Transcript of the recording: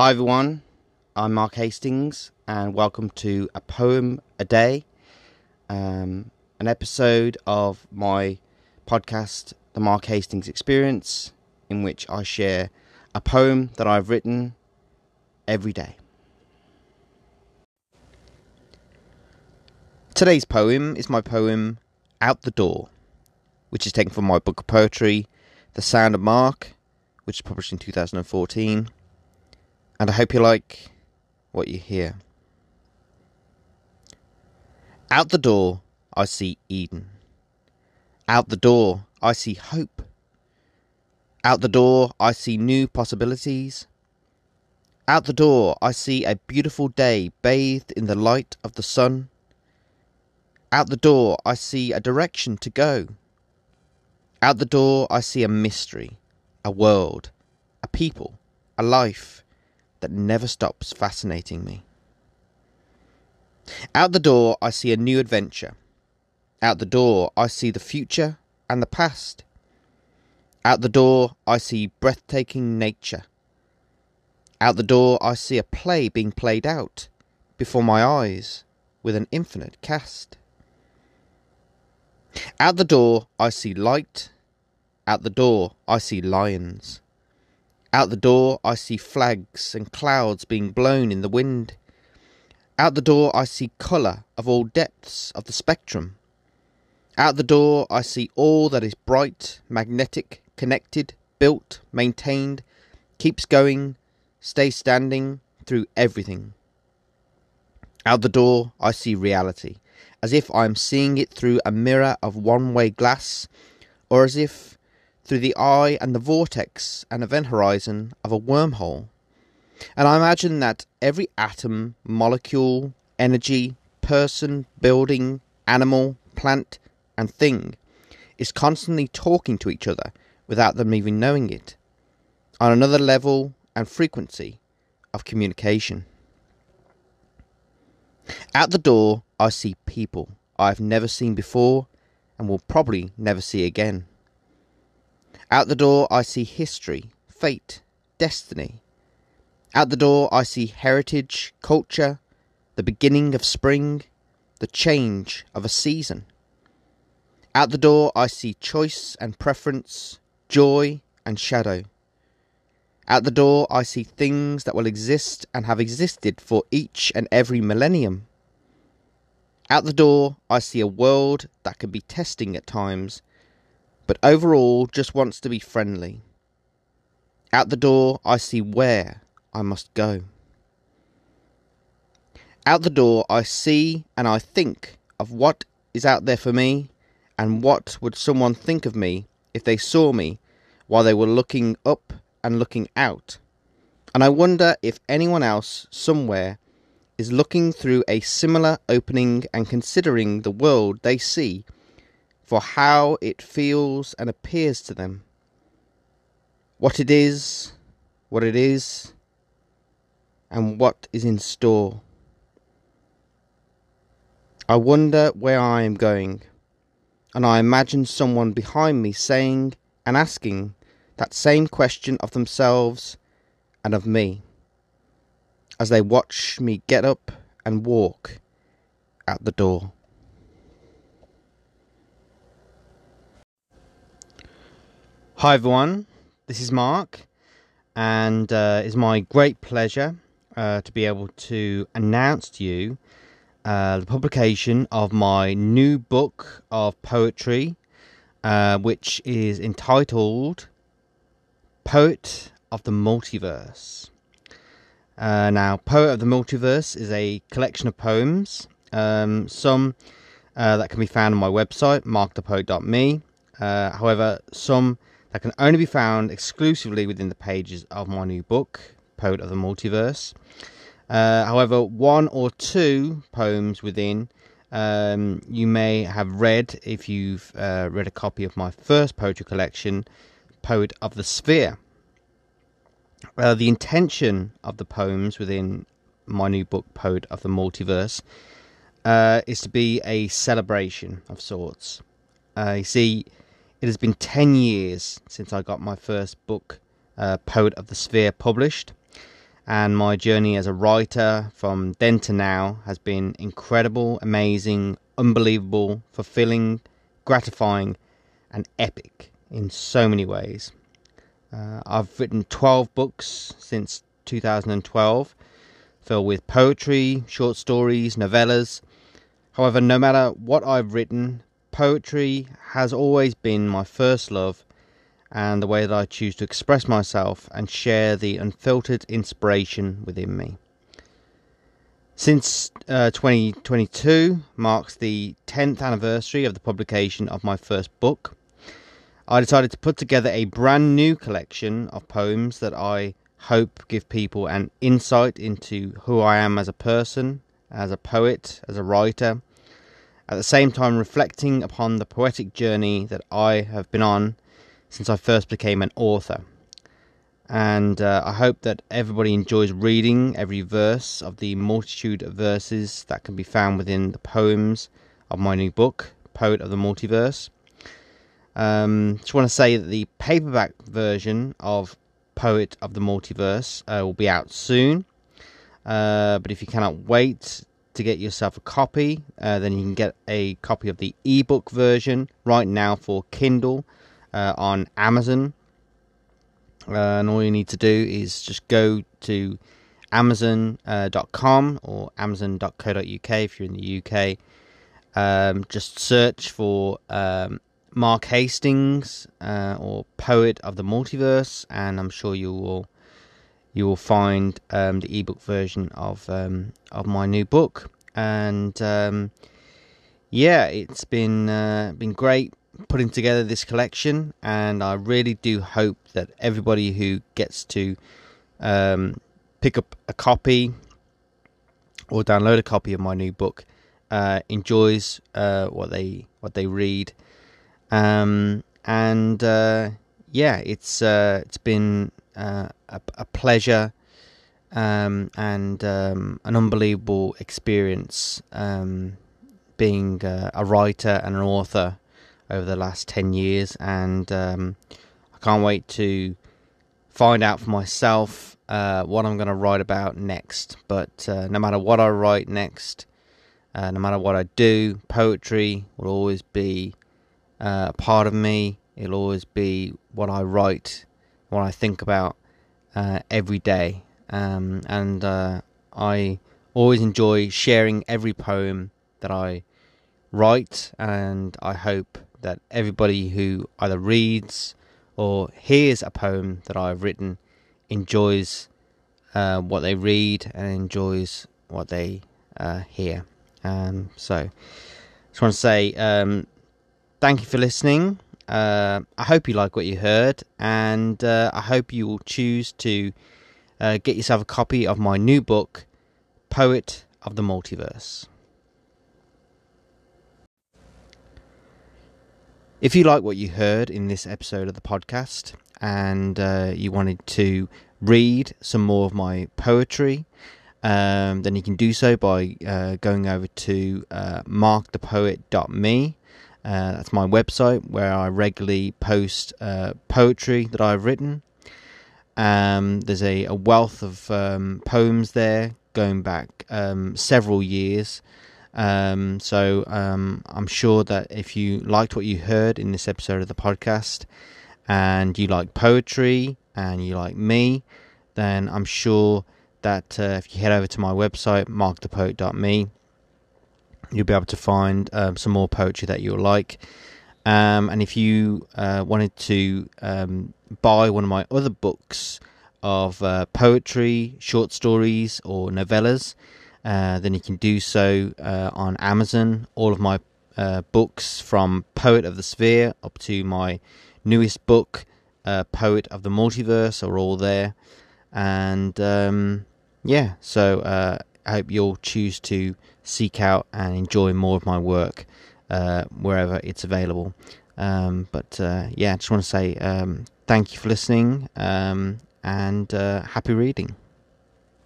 Hi everyone, I'm Mark Hastings, and welcome to A Poem a Day, um, an episode of my podcast, The Mark Hastings Experience, in which I share a poem that I've written every day. Today's poem is my poem Out the Door, which is taken from my book of poetry, The Sound of Mark, which is published in 2014 and I hope you like what you hear. Out the door, I see Eden. Out the door, I see hope. Out the door, I see new possibilities. Out the door, I see a beautiful day bathed in the light of the sun. Out the door, I see a direction to go. Out the door, I see a mystery, a world, a people, a life that never stops fascinating me. Out the door, I see a new adventure. Out the door, I see the future and the past. Out the door, I see breathtaking nature. Out the door, I see a play being played out before my eyes with an infinite cast. Out the door, I see light. Out the door, I see lions. Out the door, I see flags and clouds being blown in the wind. Out the door, I see colour of all depths of the spectrum. Out the door, I see all that is bright, magnetic, connected, built, maintained, keeps going, stays standing through everything. Out the door, I see reality, as if I am seeing it through a mirror of one way glass, or as if through the eye and the vortex and event horizon of a wormhole. And I imagine that every atom, molecule, energy, person, building, animal, plant, and thing is constantly talking to each other without them even knowing it, on another level and frequency of communication. At the door, I see people I've never seen before and will probably never see again. Out the door, I see history, fate, destiny. Out the door, I see heritage, culture, the beginning of spring, the change of a season. Out the door, I see choice and preference, joy and shadow. Out the door, I see things that will exist and have existed for each and every millennium. Out the door, I see a world that can be testing at times but overall just wants to be friendly. Out the door, I see where I must go. Out the door, I see and I think of what is out there for me and what would someone think of me if they saw me while they were looking up and looking out. And I wonder if anyone else somewhere is looking through a similar opening and considering the world they see for how it feels and appears to them. What it is, what it is, and what is in store. I wonder where I am going, and I imagine someone behind me saying and asking that same question of themselves and of me as they watch me get up and walk out the door. Hi everyone, this is Mark, and uh, it's my great pleasure uh, to be able to announce to you uh, the publication of my new book of poetry, uh, which is entitled Poet of the Multiverse. Uh, now, Poet of the Multiverse is a collection of poems, um, some uh, that can be found on my website, markthepoet.me. however, some that can only be found exclusively within the pages of my new book, Poet of the Multiverse. Uh, however, one or two poems within um, you may have read if you've uh, read a copy of my first poetry collection, Poet of the Sphere. Uh, the intention of the poems within my new book, Poet of the Multiverse, uh, is to be a celebration of sorts. You see, it has been 10 years since I got my first book, uh, Poet of the Sphere, published. and my journey as a writer from then to now has been incredible, amazing, unbelievable, fulfilling, gratifying, and epic in so many ways. Uh, I've written 12 books since 2012, filled with poetry, short stories, novellas. However, no matter what I've written, poetry has always been my first love and the way that I choose to express myself and share the unfiltered inspiration within me. Since uh, 2022 marks the 10th anniversary of the publication of my first book, I decided to put together a brand new collection of poems that I hope give people an insight into who I am as a person, as a poet, as a writer, at the same time reflecting upon the poetic journey that I have been on since I first became an author. And uh, I hope that everybody enjoys reading every verse of the multitude of verses that can be found within the poems of my new book, Poet of the Multiverse. Um, just want to say that the paperback version of Poet of the Multiverse uh, will be out soon. Uh, but if you cannot wait to get yourself a copy, uh, then you can get a copy of the ebook version right now for Kindle uh, on Amazon. Uh, and all you need to do is just go to amazon.com uh, or amazon.co.uk if you're in the UK. Um, just search for um, Mark Hastings uh, or Poet of the Multiverse, and I'm sure you will you will find um, the ebook version of um, of my new book. And um, yeah, it's been uh, been great putting together this collection, and I really do hope that everybody who gets to um, pick up a copy or download a copy of my new book uh, enjoys uh, what they what they read, um, and uh, yeah, it's uh, it's been uh, a, a, pleasure um, and um, an unbelievable experience um, being uh, a writer and an author over the last 10 years, and um, I can't wait to find out for myself uh, what I'm going to write about next. But uh, no matter what I write next, uh, no matter what I do, poetry will always be a part of me. It'll always be what I write, what I think about uh, every day. Um, and uh, I always enjoy sharing every poem that I write, and I hope that everybody who either reads or hears a poem that I've written enjoys uh, what they read and enjoys what they uh, hear. Um, so, just want to say um, thank you for listening. Uh, I hope you like what you heard, and uh, I hope you will choose to uh, get yourself a copy of my new book, Poet of the Multiverse. If you like what you heard in this episode of the podcast and uh, you wanted to read some more of my poetry, um, then you can do so by uh, going over to uh, markthepoet.me. Uh, that's my website where I regularly post uh, poetry that I've written. Um, there's a, a, wealth of um, poems there going back um, several years. Um, so um, I'm sure that if you liked what you heard in this episode of the podcast and you like poetry and you like me, then I'm sure that uh, if you head over to my website, markthepoet.me, you'll be able to find um, some more poetry that you'll like. Um, and if you uh, wanted to um, buy one of my other books of uh, poetry, short stories, or novellas, uh, then you can do so uh, on Amazon. All of my uh, books from Poet of the Sphere up to my newest book, uh, Poet of the Multiverse, are all there. And um, yeah, so I hope you'll choose to seek out and enjoy more of my work wherever it's available. Um, but yeah, I just want to say um, thank you for listening um, and happy reading.